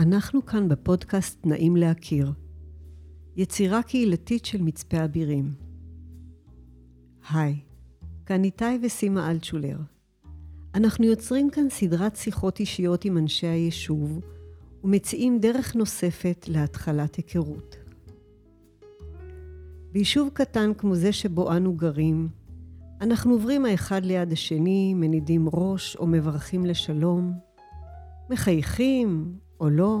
אנחנו כאן בפודקאסט נעים להכיר, יצירה קהילתית של מצפה אבירים. היי, כאן איתי וסימה אלטשולר. אנחנו יוצרים כאן סדרת שיחות אישיות עם אנשי היישוב, ומציעים דרך נוספת להתחלת היכרות. ביישוב קטן כמו זה שבו אנו גרים, אנחנו עוברים האחד ליד השני, מנידים ראש או מברכים לשלום, מחייכים או לא,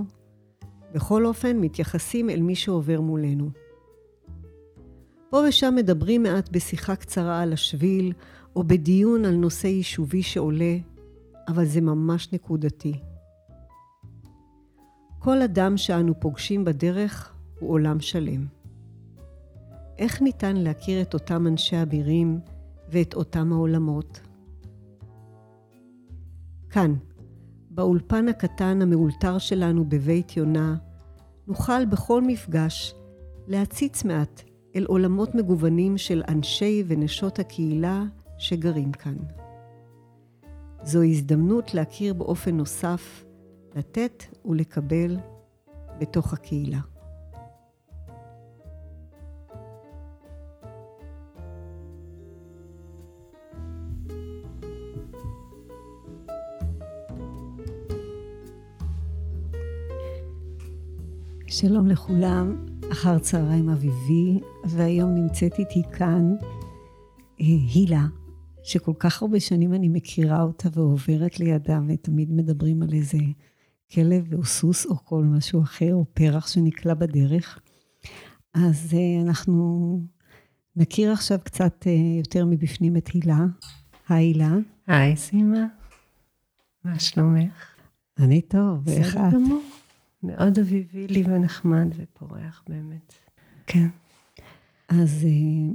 בכל אופן מתייחסים אל מי שעובר מולנו. פה ושם מדברים מעט בשיחה קצרה על השביל, או בדיון על נושא יישובי שעולה, אבל זה ממש נקודתי. כל אדם שאנו פוגשים בדרך הוא עולם שלם. איך ניתן להכיר את אותם אנשי אבירים ואת אותם העולמות? כאן, באולפן הקטן המאולתר שלנו בבית יונה, נוכל בכל מפגש להציץ מעט אל עולמות מגוונים של אנשי ונשות הקהילה שגרים כאן. זו הזדמנות להכיר באופן נוסף, לתת ולקבל בתוך הקהילה. שלום לכולם, אחר צהריים אביבי, והיום נמצאת איתי כאן אה, הילה, שכל כך הרבה שנים אני מכירה אותה ועוברת לידה, ותמיד מדברים על איזה כלב או סוס או כל משהו אחר, או פרח שנקלע בדרך. אז אה, אנחנו נכיר עכשיו קצת אה, יותר מבפנים את הילה. היי הילה. היי סימה, מה שלומך? אני טוב, ואיך את? בסדר גמור. מאוד אביבי לי ונחמד ופורח באמת. כן. אז אה,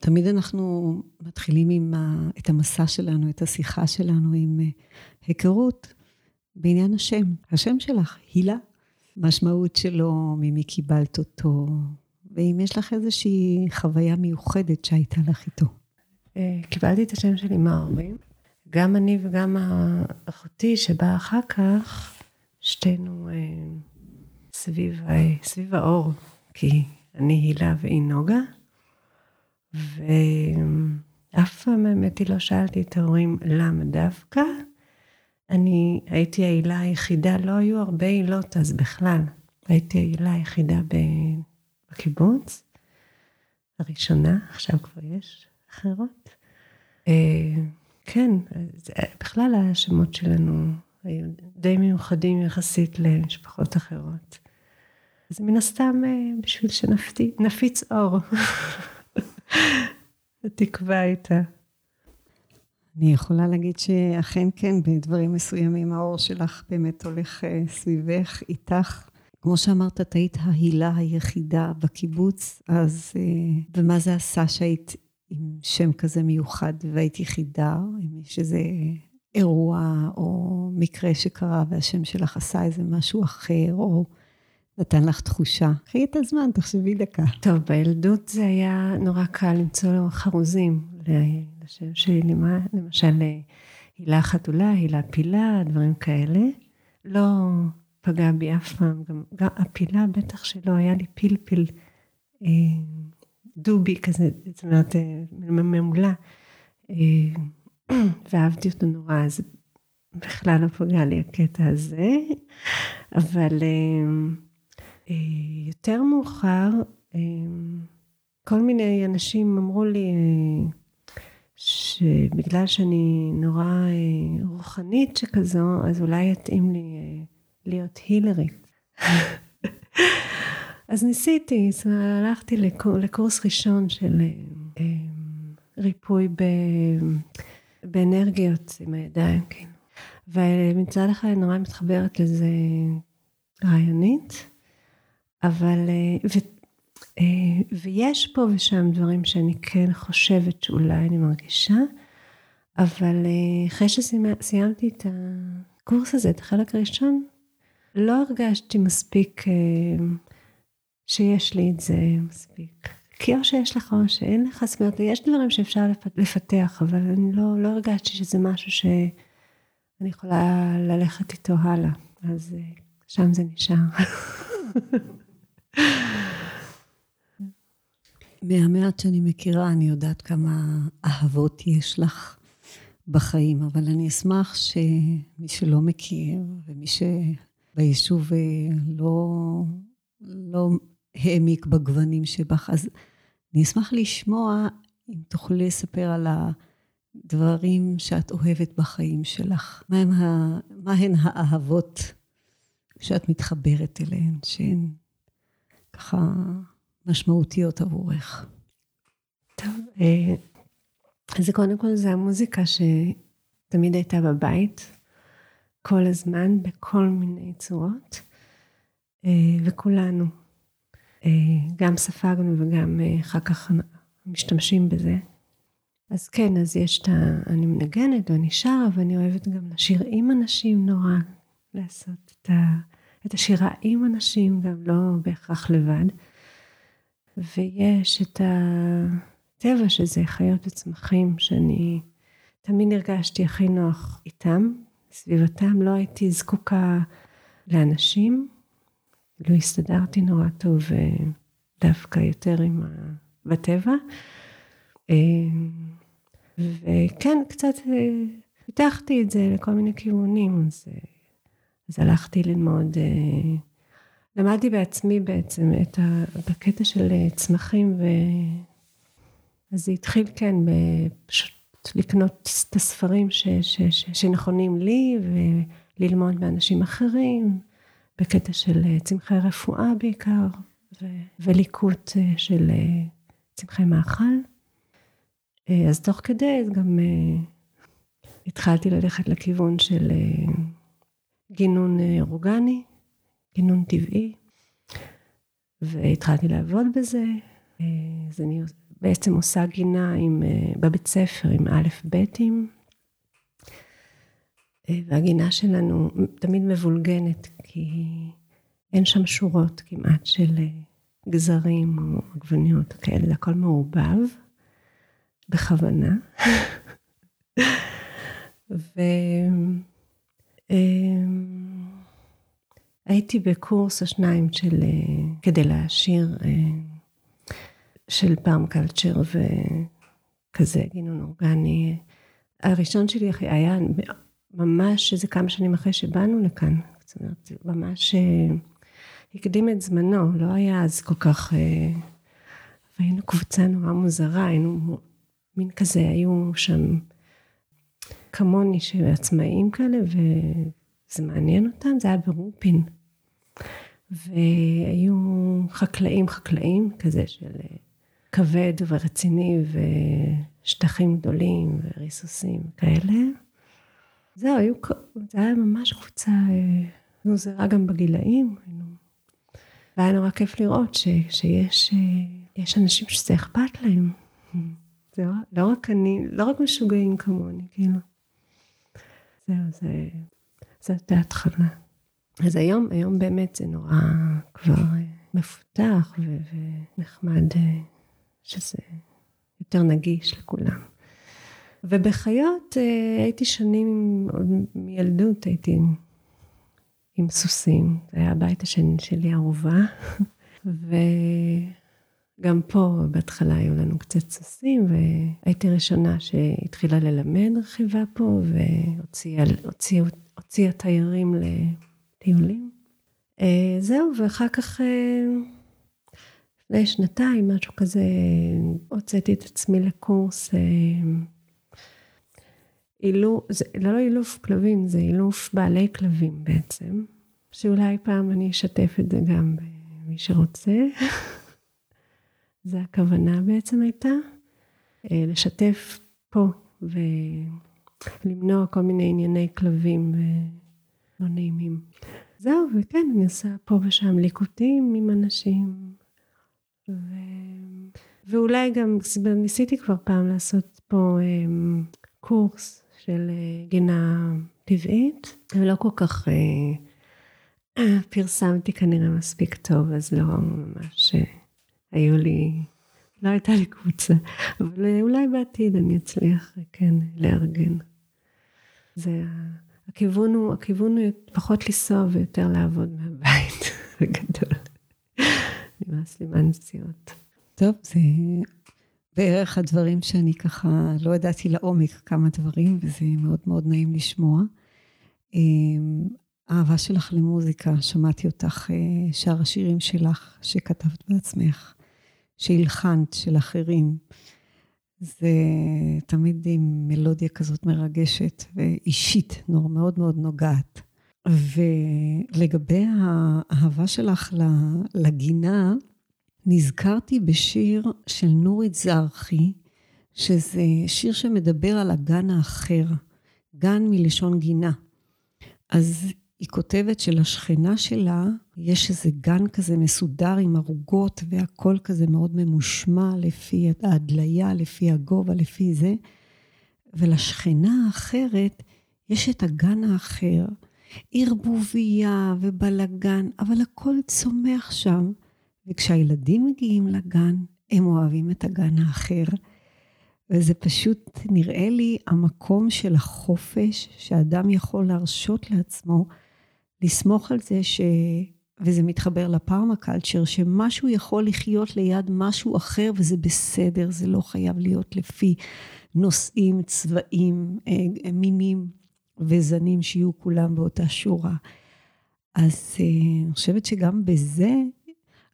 תמיד אנחנו מתחילים עם ה, את המסע שלנו, את השיחה שלנו עם אה, היכרות בעניין השם. השם שלך, הילה. משמעות שלו, ממי קיבלת אותו, ואם יש לך איזושהי חוויה מיוחדת שהייתה לך איתו. אה, קיבלתי את השם שלי מההורים. גם אני וגם אחותי שבאה אחר כך, שתינו אה, סביב, אה, סביב האור, כי אני הילה והיא נוגה, ואף פעם האמת היא לא שאלתי את ההורים למה דווקא. אני הייתי ההילה היחידה, לא היו הרבה הילות אז בכלל. הייתי ההילה היחידה בקיבוץ, הראשונה, עכשיו כבר יש אחרות. אה, כן, בכלל השמות שלנו היו די מיוחדים יחסית למשפחות אחרות. אז מן הסתם אה, בשביל שנפיץ אור. התקווה הייתה. אני יכולה להגיד שאכן כן, בדברים מסוימים האור שלך באמת הולך אה, סביבך, איתך. כמו שאמרת, את היית ההילה היחידה בקיבוץ, אז אה, ומה זה עשה שהיית עם שם כזה מיוחד והיית יחידה, אם איזה אירוע או מקרה שקרה והשם שלך עשה איזה משהו אחר, או נתן לך תחושה. קחי את הזמן, תחשבי דקה. טוב, בילדות זה היה נורא קל למצוא חרוזים לשם שלי, למשל הילה חתולה, הילה פילה, דברים כאלה. לא פגע בי אף פעם, גם, גם הפילה בטח שלא, היה לי פלפל אה, דובי כזה, זאת אומרת, אה, ממולה. אה, ואהבתי אותו נורא, אז בכלל לא פגע לי הקטע הזה, אבל אה, אה, יותר מאוחר, אה, כל מיני אנשים אמרו לי שבגלל שאני נורא רוחנית שכזו, אז אולי יתאים לי להיות הילרי. אז ניסיתי, הלכתי לקורס ראשון של ריפוי באנרגיות עם הידיים, כאילו. ומצד אחד אני נורא מתחברת לזה רעיונית, אבל, ו, ויש פה ושם דברים שאני כן חושבת שאולי אני מרגישה, אבל אחרי שסיימתי את הקורס הזה, את החלק הראשון, לא הרגשתי מספיק שיש לי את זה מספיק. כי או שיש לך או שאין לך, זאת אומרת, יש דברים שאפשר לפתח, אבל אני לא, לא הרגשתי שזה משהו שאני יכולה ללכת איתו הלאה. אז שם זה נשאר. מהמעט שאני מכירה, אני יודעת כמה אהבות יש לך בחיים, אבל אני אשמח שמי שלא מכיר ומי שביישוב אה, לא, לא העמיק בגוונים שבך, אז אני אשמח לשמוע אם תוכלי לספר על הדברים שאת אוהבת בחיים שלך. מהן, ה, מהן האהבות שאת מתחברת אליהן, שהן ככה משמעותיות עבורך? טוב, אה, אז קודם כל זה המוזיקה שתמיד הייתה בבית, כל הזמן, בכל מיני צורות, אה, וכולנו גם ספגנו וגם אחר כך משתמשים בזה. אז כן, אז יש את ה... אני מנגנת ואני שרה, ואני אוהבת גם לשיר עם אנשים נורא, לעשות את, ה, את השירה עם אנשים, גם לא בהכרח לבד. ויש את הטבע שזה חיות וצמחים, שאני תמיד הרגשתי הכי נוח איתם, סביבתם, לא הייתי זקוקה לאנשים, לא הסתדרתי נורא טוב אה, דווקא יותר עם ה... בטבע. אה, וכן, קצת אה, פיתחתי את זה לכל מיני כיוונים, אז, אז הלכתי ללמוד למדתי בעצמי בעצם את ה... בקטע של צמחים, ו... אז זה התחיל כן, פשוט לקנות את הספרים ש... ש... ש... שנכונים לי, וללמוד מאנשים אחרים, בקטע של אה, צמחי רפואה בעיקר, ו... וליקוט אה, של צמחי מאכל. אז תוך כדי גם התחלתי ללכת לכיוון של גינון אורגני. גינון טבעי, והתחלתי לעבוד בזה. אז אני בעצם עושה גינה עם, בבית ספר עם א' ב'ים, והגינה שלנו תמיד מבולגנת, כי אין שם שורות כמעט של גזרים או עגבניות כאלה, הכל מעורבב, בכוונה. ו... הייתי בקורס או שניים של, אה, כדי להעשיר, אה, של פארם קלצ'ר וכזה גינון אורגני. הראשון שלי היה ממש איזה כמה שנים אחרי שבאנו לכאן. זאת אומרת, ממש אה, הקדים את זמנו, לא היה אז כל כך... והיינו קבוצה נורא מוזרה, היינו מין כזה, היו שם כמוני שעצמאים כאלה, וזה מעניין אותם, זה היה ברופין. והיו חקלאים חקלאים כזה של אה, כבד ורציני ושטחים גדולים וריסוסים כאלה. זהו, היו, זה היה ממש קבוצה מוזרה גם בגילאים. והיה נורא כיף לראות ש, שיש אה, אנשים שזה אכפת להם. זה לא, לא רק אני, לא רק משוגעים כמוני, כאילו. זהו, זה, זאת ההתחלה. אז היום, היום באמת זה נורא כבר אה, מפותח ונחמד אה, שזה יותר נגיש לכולם. ובחיות אה, הייתי שנים, עוד מילדות הייתי עם סוסים, זה היה הבית השני שלי אהובה, וגם פה בהתחלה היו לנו קצת סוסים, והייתי ראשונה שהתחילה ללמד רכיבה פה, והוציאה תיירים טיולים. אה, זהו, ואחר כך, אה, לפני שנתיים, משהו כזה, הוצאתי את עצמי לקורס אילוף, זה לא אילוף כלבים, זה אילוף בעלי כלבים בעצם, שאולי פעם אני אשתף את זה גם במי שרוצה. זה הכוונה בעצם הייתה, לשתף פה ולמנוע כל מיני ענייני כלבים לא נעימים. זהו, וכן, אני עושה פה ושם ליקוטים עם אנשים. ו... ואולי גם ניסיתי כבר פעם לעשות פה um, קורס של uh, גינה טבעית, ולא כל כך uh, פרסמתי כנראה מספיק טוב, אז לא ממש uh, היו לי, לא הייתה לי קבוצה, אבל אולי בעתיד אני אצליח כן לארגן. זה הכיוון הוא, הכיוון הוא פחות לנסוע ויותר לעבוד מהבית, בגדול. נמאס לי מהנסיעות. טוב, זה בערך הדברים שאני ככה לא ידעתי לעומק כמה דברים, וזה מאוד מאוד נעים לשמוע. אמ, האהבה שלך למוזיקה, שמעתי אותך אה, שר השירים שלך, שכתבת בעצמך, שהלחנת של אחרים. זה תמיד עם מלודיה כזאת מרגשת ואישית, מאוד מאוד נוגעת. ולגבי האהבה שלך לגינה, נזכרתי בשיר של נורית זרחי, שזה שיר שמדבר על הגן האחר, גן מלשון גינה. אז היא כותבת שלשכנה שלה יש איזה גן כזה מסודר עם ערוגות והכל כזה מאוד ממושמע לפי ההדליה, לפי הגובה, לפי זה. ולשכנה האחרת יש את הגן האחר, ערבוביה ובלגן, אבל הכל צומח שם. וכשהילדים מגיעים לגן, הם אוהבים את הגן האחר. וזה פשוט נראה לי המקום של החופש, שאדם יכול להרשות לעצמו לסמוך על זה ש... וזה מתחבר לפארמה קלצ'ר, שמשהו יכול לחיות ליד משהו אחר וזה בסדר, זה לא חייב להיות לפי נושאים, צבעים, אה, מינים וזנים שיהיו כולם באותה שורה. אז אה, אני חושבת שגם בזה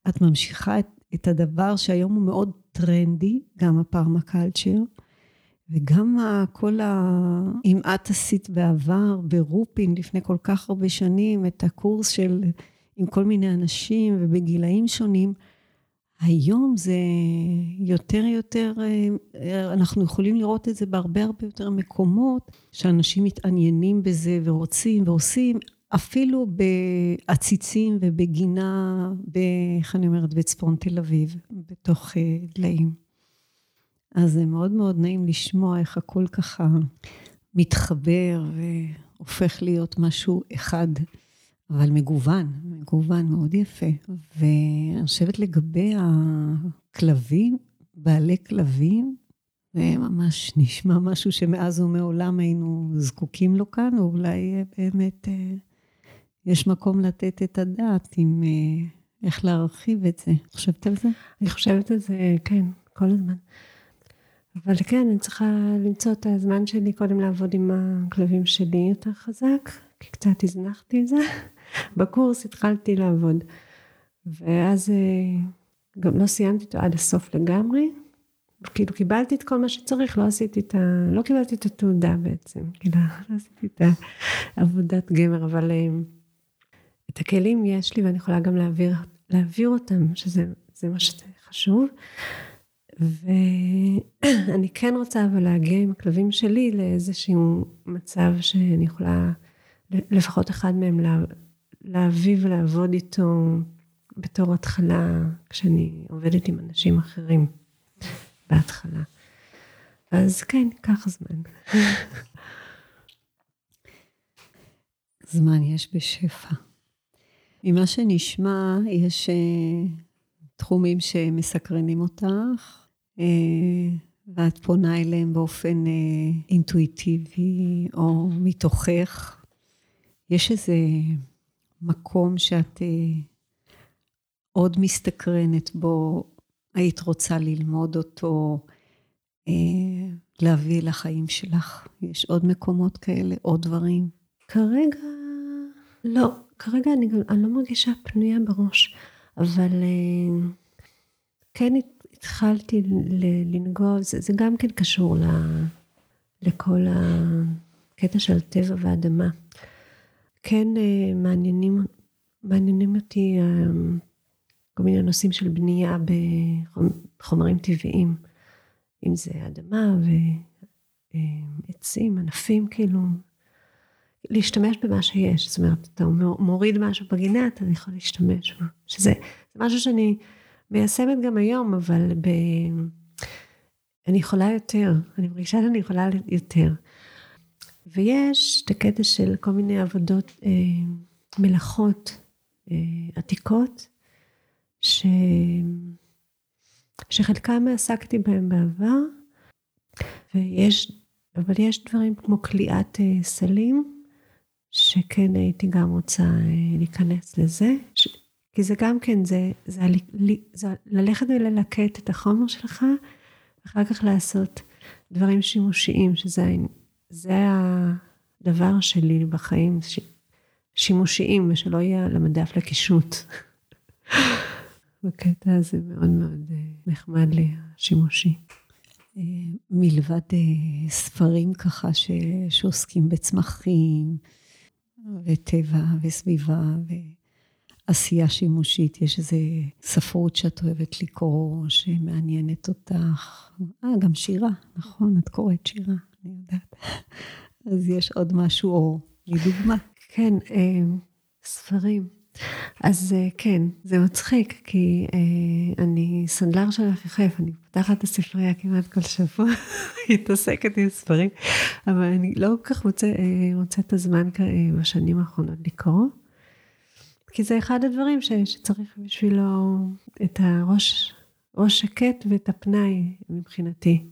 את ממשיכה את, את הדבר שהיום הוא מאוד טרנדי, גם הפארמה קלצ'ר, וגם כל ה... אם את עשית בעבר ברופין לפני כל כך הרבה שנים את הקורס של עם כל מיני אנשים ובגילאים שונים, היום זה יותר יותר, אה, אנחנו יכולים לראות את זה בהרבה הרבה יותר מקומות, שאנשים מתעניינים בזה ורוצים ועושים, אפילו בעציצים ובגינה, איך אני אומרת, בצפון תל אביב, בתוך אה, דליים. אז זה מאוד מאוד נעים לשמוע איך הכל ככה מתחבר והופך להיות משהו אחד, אבל מגוון, מגוון מאוד יפה. ואני חושבת לגבי הכלבים, בעלי כלבים, זה ממש נשמע משהו שמאז ומעולם היינו זקוקים לו כאן, או אולי באמת אה, יש מקום לתת את הדעת עם אה, איך להרחיב את זה. חושבת על זה? אני חושבת על זה, כן, כל הזמן. אבל כן, אני צריכה למצוא את הזמן שלי קודם לעבוד עם הכלבים שלי יותר חזק, כי קצת הזנחתי את זה. בקורס התחלתי לעבוד. ואז אה, גם לא סיימתי אותו עד הסוף לגמרי. כאילו קיבלתי את כל מה שצריך, לא עשיתי את ה... לא קיבלתי את התעודה בעצם, כאילו לא עשיתי את העבודת גמר, אבל אה, את הכלים יש לי ואני יכולה גם להעביר, להעביר אותם, שזה מה שחשוב. ואני כן רוצה אבל להגיע עם הכלבים שלי לאיזשהו מצב שאני יכולה, לפחות אחד מהם לה, להביא ולעבוד איתו בתור התחלה, כשאני עובדת עם אנשים אחרים בהתחלה. אז כן, ייקח זמן. זמן יש בשפע. ממה שנשמע, יש אה, תחומים שמסקרנים אותך, אה, ואת פונה אליהם באופן אה, אינטואיטיבי או מתוכך. יש איזה מקום שאת עוד מסתקרנת בו, היית רוצה ללמוד אותו, להביא לחיים שלך? יש עוד מקומות כאלה, עוד דברים? כרגע לא. כרגע אני, אני לא מרגישה פנויה בראש, אבל אה, כן התחלתי לנגוע, זה, זה גם כן קשור ל, לכל הקטע של טבע ואדמה. כן אה, מעניינים, מעניינים אותי אה, כל מיני נושאים של בנייה בחומרים טבעיים, אם זה אדמה ועצים, ענפים כאילו, להשתמש במה שיש, זאת אומרת, אתה מוריד משהו בגינה, אתה יכול להשתמש בו, שזה משהו שאני מיישמת גם היום, אבל ב... אני יכולה יותר, אני מרגישה שאני יכולה יותר. ויש את הקטע של כל מיני עבודות, אה, מלאכות אה, עתיקות, ש... שחלקם עסקתי בהם בעבר, ויש, אבל יש דברים כמו כליאת אה, סלים, שכן הייתי גם רוצה אה, להיכנס לזה, ש... כי זה גם כן, זה, זה, זה, זה ללכת וללקט את החומר שלך, ואחר כך לעשות דברים שימושיים, שזה זה הדבר שלי בחיים, ש, שימושיים, ושלא יהיה על המדף לקישוט. בקטע הזה מאוד מאוד אה, נחמד לי, השימושי. אה, מלבד ספרים ככה ש, שעוסקים בצמחים, וטבע וסביבה ועשייה שימושית. יש איזו ספרות שאת אוהבת לקרוא, שמעניינת אותך. אה, גם שירה, נכון, את קוראת שירה, אני יודעת. אז יש עוד משהו, או לדוגמה. כן, אה, ספרים. אז אה, כן, זה מצחיק, כי אה, אני סנדלר של יחף, אני פותחת את הספרייה כמעט כל שבוע, מתעסקת עם ספרים, אבל אני לא כל כך מוצאת מוצא את הזמן בשנים האחרונות לקרוא, כי זה אחד הדברים ש, שצריך בשבילו את הראש, ראש שקט ואת הפנאי מבחינתי.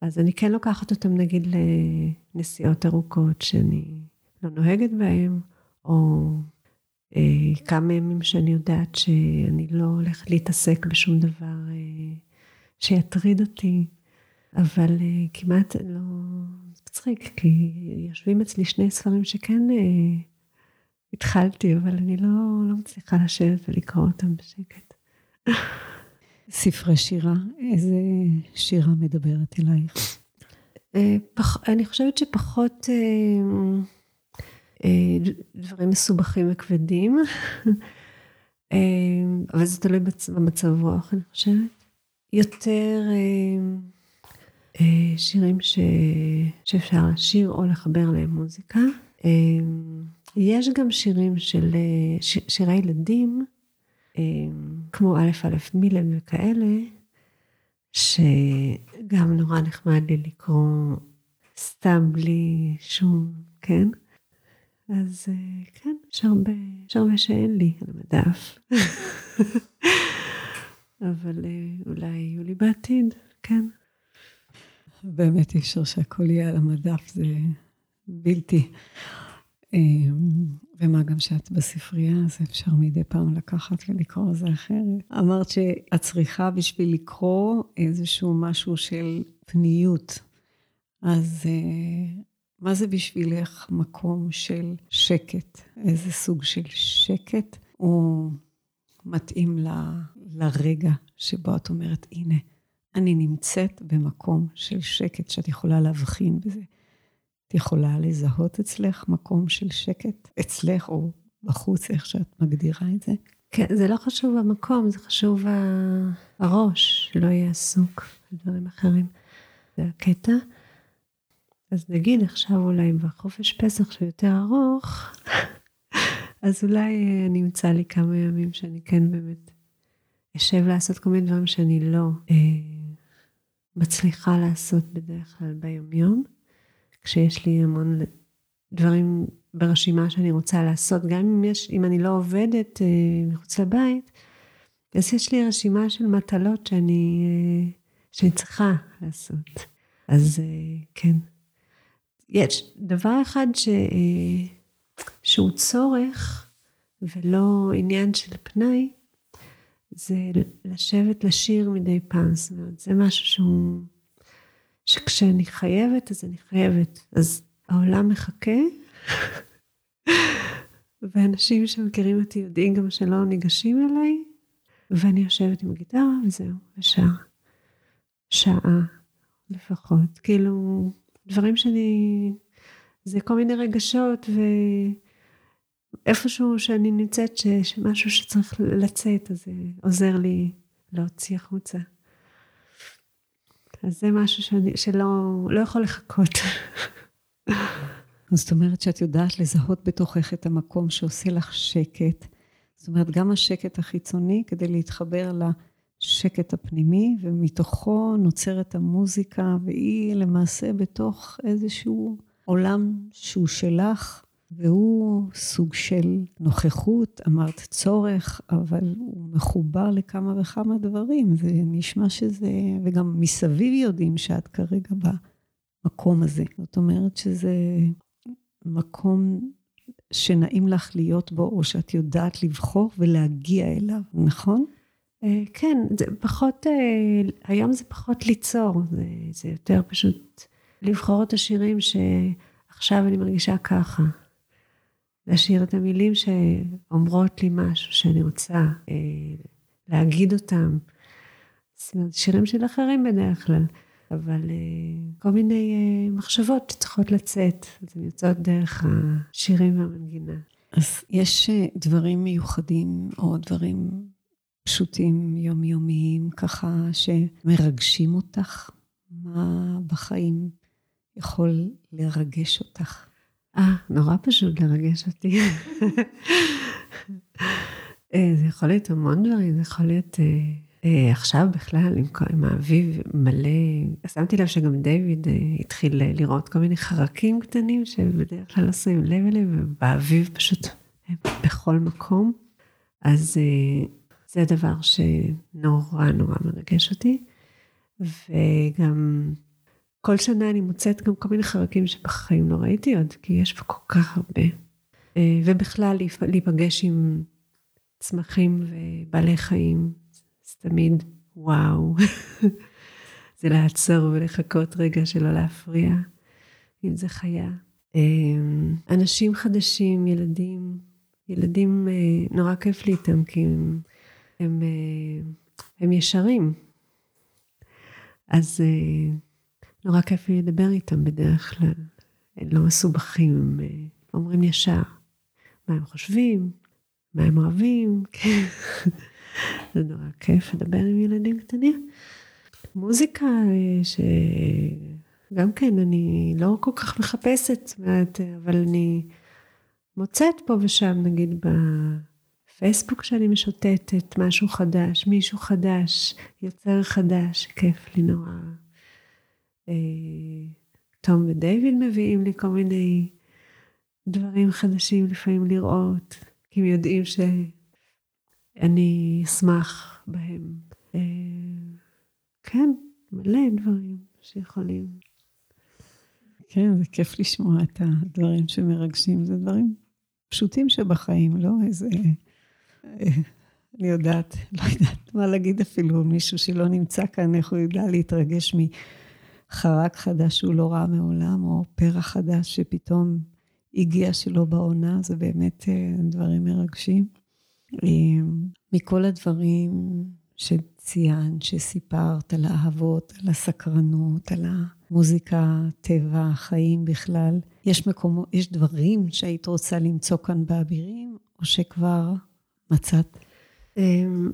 אז אני כן לוקחת אותם נגיד לנסיעות ארוכות שאני לא נוהגת בהן, או אה, כמה ימים שאני יודעת שאני לא הולכת להתעסק בשום דבר אה, שיטריד אותי, אבל אה, כמעט לא... מצחיק, כי יושבים אצלי שני ספרים שכן התחלתי, אבל אני לא, לא מצליחה לשבת ולקרוא אותם בשקט. ספרי שירה, איזה שירה מדברת אלייך? אני חושבת שפחות... אה, דברים מסובכים וכבדים, אה, אבל זה תלוי במצב רוח, אני חושבת. יותר אה, שירים ש... שאפשר לשיר או לחבר להם מוזיקה. יש גם שירים של ש... שירי ילדים, כמו א' א' מילן וכאלה, שגם נורא נחמד לי לקרוא סתם בלי שום, כן? אז אה, כן, יש הרבה, שאין לי על המדף. אבל אה, אולי יהיו לי בעתיד, כן. באמת אי אפשר שהכל יהיה על המדף, זה בלתי. אמ, ומה גם שאת בספרייה, אז אפשר מדי פעם לקחת ולקרוא זה אחרת. אמרת שאת צריכה בשביל לקרוא איזשהו משהו של פניות. אז אה, מה זה בשבילך מקום של שקט? איזה סוג של שקט הוא מתאים ל, לרגע שבו את אומרת, הנה, אני נמצאת במקום של שקט, שאת יכולה להבחין בזה. את יכולה לזהות אצלך מקום של שקט? אצלך או בחוץ, איך שאת מגדירה את זה? כן, זה לא חשוב המקום, זה חשוב הראש, שלא יהיה עסוק בדברים אחרים. זה הקטע. אז נגיד עכשיו אולי בחופש פסח שהוא יותר ארוך, אז אולי אה, אני אמצא לי כמה ימים שאני כן באמת אשב לעשות כל מיני דברים שאני לא אה, מצליחה לעשות בדרך כלל ביומיום, כשיש לי המון דברים ברשימה שאני רוצה לעשות, גם אם, יש, אם אני לא עובדת אה, מחוץ לבית, אז יש לי רשימה של מטלות שאני, אה, שאני צריכה לעשות. אז אה, כן. יש דבר אחד ש... שהוא צורך ולא עניין של פנאי, זה לשבת לשיר מדי פעם. זאת אומרת, זה משהו שהוא... שכשאני חייבת, אז אני חייבת. אז העולם מחכה, ואנשים שמכירים אותי יודעים גם שלא ניגשים אליי, ואני יושבת עם הגיטרה וזהו, ושעה. שעה לפחות. כאילו, דברים שאני, זה כל מיני רגשות ואיפשהו שאני נמצאת ש, שמשהו שצריך לצאת, אז זה עוזר לי להוציא החוצה. אז זה משהו שאני, שלא לא יכול לחכות. זאת אומרת שאת יודעת לזהות בתוכך את המקום שעושה לך שקט. זאת אומרת, גם השקט החיצוני כדי להתחבר ל... השקט הפנימי, ומתוכו נוצרת המוזיקה, והיא למעשה בתוך איזשהו עולם שהוא שלך, והוא סוג של נוכחות, אמרת צורך, אבל הוא מחובר לכמה וכמה דברים. זה נשמע שזה, וגם מסביב יודעים שאת כרגע במקום הזה. זאת אומרת שזה מקום שנעים לך להיות בו, או שאת יודעת לבחור ולהגיע אליו, נכון? אה, כן, זה פחות, אה, היום זה פחות ליצור, זה, זה יותר פשוט לבחור את השירים שעכשיו אני מרגישה ככה. להשאיר את המילים שאומרות לי משהו שאני רוצה אה, להגיד אותם. זאת אומרת, שירים של אחרים בדרך כלל, אבל כל מיני מחשבות שצריכות לצאת, אז הן יוצאות דרך השירים והמנגינה. אז יש דברים מיוחדים או דברים פשוטים, יומיומיים, ככה שמרגשים אותך? מה בחיים יכול לרגש אותך? אה, נורא פשוט לרגש אותי. אה, זה יכול להיות המון דברים, זה יכול להיות אה, אה, עכשיו בכלל, עם, עם האביב מלא, שמתי לב שגם דיוויד התחיל לראות כל מיני חרקים קטנים שבדרך כלל לא שמים לב אליהם, ובאביב פשוט בכל מקום. אז זה דבר שנורא נורא מרגש אותי. וגם כל שנה אני מוצאת גם כל מיני חרקים שבחיים לא ראיתי עוד, כי יש פה כל כך הרבה. אה, ובכלל להיפגש עם צמחים ובעלי חיים, זה תמיד וואו. זה לעצור ולחכות רגע שלא להפריע, אם זה חיה. אה, אנשים חדשים, ילדים, ילדים אה, נורא כיף לי איתם, כי הם, הם, הם ישרים. אז נורא כיף לי לדבר איתם בדרך כלל. הם לא מסובכים, הם אה, אומרים ישר מה הם חושבים, מה הם אוהבים, כן. זה נורא כיף לדבר עם ילדים קטנים. מוזיקה אה, שגם כן, אני לא כל כך מחפשת, אבל אני מוצאת פה ושם, נגיד בפייסבוק שאני משוטטת, משהו חדש, מישהו חדש, יוצר חדש, כיף לי נורא. אה, תום ודייוויד מביאים לי כל מיני דברים חדשים לפעמים לראות, כי הם יודעים שאני אשמח בהם. אה, כן, מלא דברים שיכולים. כן, זה כיף לשמוע את הדברים שמרגשים, זה דברים פשוטים שבחיים, לא איזה... אני יודעת, לא יודעת מה להגיד אפילו, מישהו שלא נמצא כאן, איך הוא יודע להתרגש מ... חרק חדש שהוא לא ראה מעולם, או פרח חדש שפתאום הגיע שלא בעונה, זה באמת אה, דברים מרגשים. אה, מכל הדברים שציינת, שסיפרת על האהבות, על הסקרנות, על המוזיקה, טבע, החיים בכלל, יש מקומות, יש דברים שהיית רוצה למצוא כאן באבירים, או שכבר מצאת? אמ,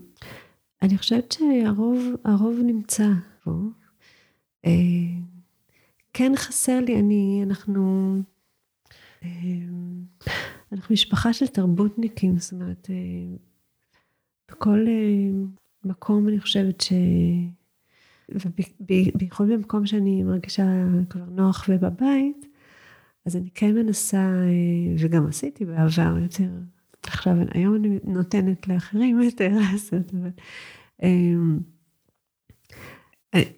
אני חושבת שהרוב נמצא פה. אה, כן חסר לי, אני, אנחנו, אה, אנחנו משפחה של תרבותניקים, זאת אומרת, בכל מקום אני חושבת ש... ובייחוד במקום שאני מרגישה כבר נוח ובבית, אז אני כן מנסה, וגם עשיתי בעבר יותר, עכשיו, היום אני נותנת לאחרים יותר לעשות, אבל...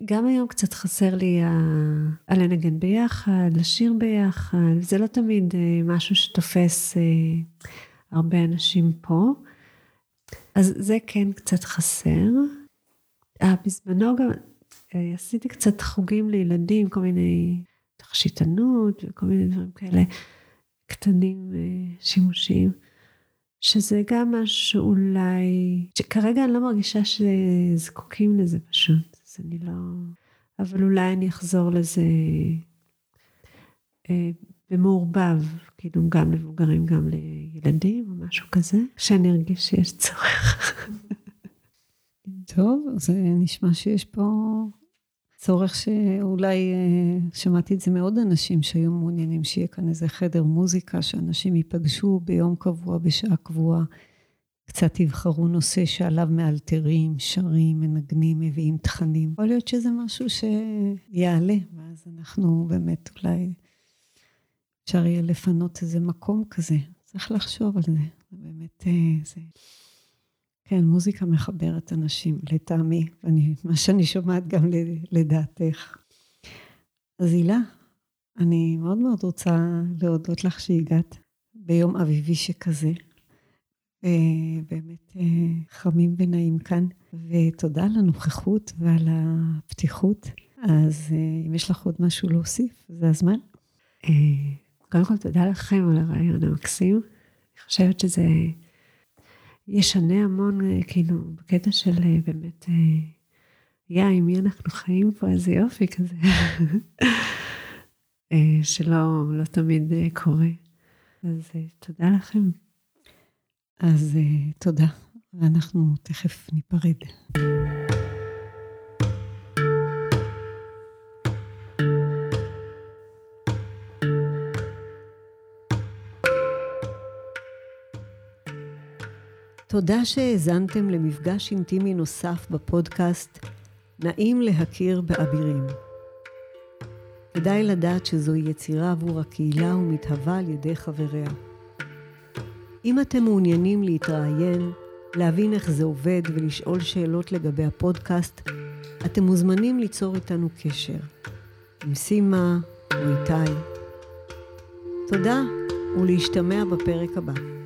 גם היום קצת חסר לי על לנגן ביחד, לשיר ביחד, זה לא תמיד אה, משהו שתופס אה, הרבה אנשים פה, אז זה כן קצת חסר. אה, בזמנו גם עשיתי קצת חוגים לילדים, כל מיני תכשיטנות וכל מיני דברים כאלה קטנים, שימושיים. שזה גם משהו שאולי, שכרגע אני לא מרגישה שזקוקים לזה פשוט. אז אני לא... אבל אולי אני אחזור לזה אה, במעורבב, כאילו גם למבוגרים, גם לילדים או משהו כזה, שאני ארגיש שיש צורך. טוב, זה נשמע שיש פה צורך שאולי, אה, שמעתי את זה מעוד אנשים שהיו מעוניינים שיהיה כאן איזה חדר מוזיקה, שאנשים ייפגשו ביום קבוע, בשעה קבועה. קצת יבחרו נושא שעליו מאלתרים, שרים, מנגנים, מביאים תכנים. יכול להיות שזה משהו שיעלה, ואז אנחנו באמת אולי אפשר יהיה לפנות איזה מקום כזה. צריך לחשוב על זה. באמת, אה, זה... כן, מוזיקה מחברת אנשים, לטעמי, ואני, מה שאני שומעת גם לדעתך. אז הילה, אני מאוד מאוד רוצה להודות לך שהגעת ביום אביבי שכזה. באמת חמים ונעים כאן, ותודה על הנוכחות ועל הפתיחות. אז אם יש לך עוד משהו להוסיף, זה הזמן. קודם כל, תודה לכם על הרעיון המקסים. אני חושבת שזה ישנה המון, כאילו, בקטע של באמת, יא, עם מי אנחנו חיים פה, איזה יופי כזה. שלא לא תמיד קורה. אז תודה לכם. אז תודה, ואנחנו תכף ניפרד. תודה שהאזנתם למפגש אינטימי נוסף בפודקאסט נעים להכיר באבירים. כדאי לדעת שזוהי יצירה עבור הקהילה ומתהווה על ידי חבריה. אם אתם מעוניינים להתראיין, להבין איך זה עובד ולשאול שאלות לגבי הפודקאסט, אתם מוזמנים ליצור איתנו קשר. עם סימה או איתי. תודה ולהשתמע בפרק הבא.